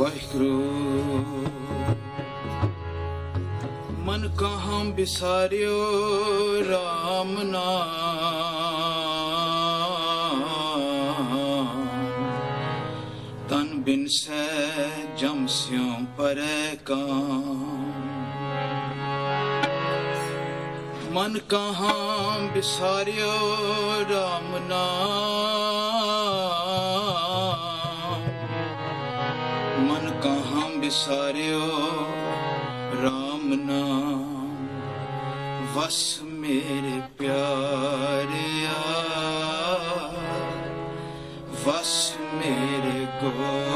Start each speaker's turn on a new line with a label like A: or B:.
A: ਵਾਹਿਗੁਰੂ। ਮਨ ਕਹਾਂ ਬਿਸਾਰਿਓ RAM ਨਾਮ। ਤਨ ਬਿਨ ਸੈ ਜਮ ਸਿਉ ਪਰੈ ਕਾਮ। ਮਨ ਕਹਾਂ ਬਿਸਾਰਿਓ RAM ਨਾਮ। ਕਹਾਂ ਬਿਸਾਰਿਓ RAM ਨਾਮ। ਵਸ ਮੇਰੇ ਪਿਆਰਿਆ ਵਸ ਮੇਰੇ ਗੋਵਿੰਦਾ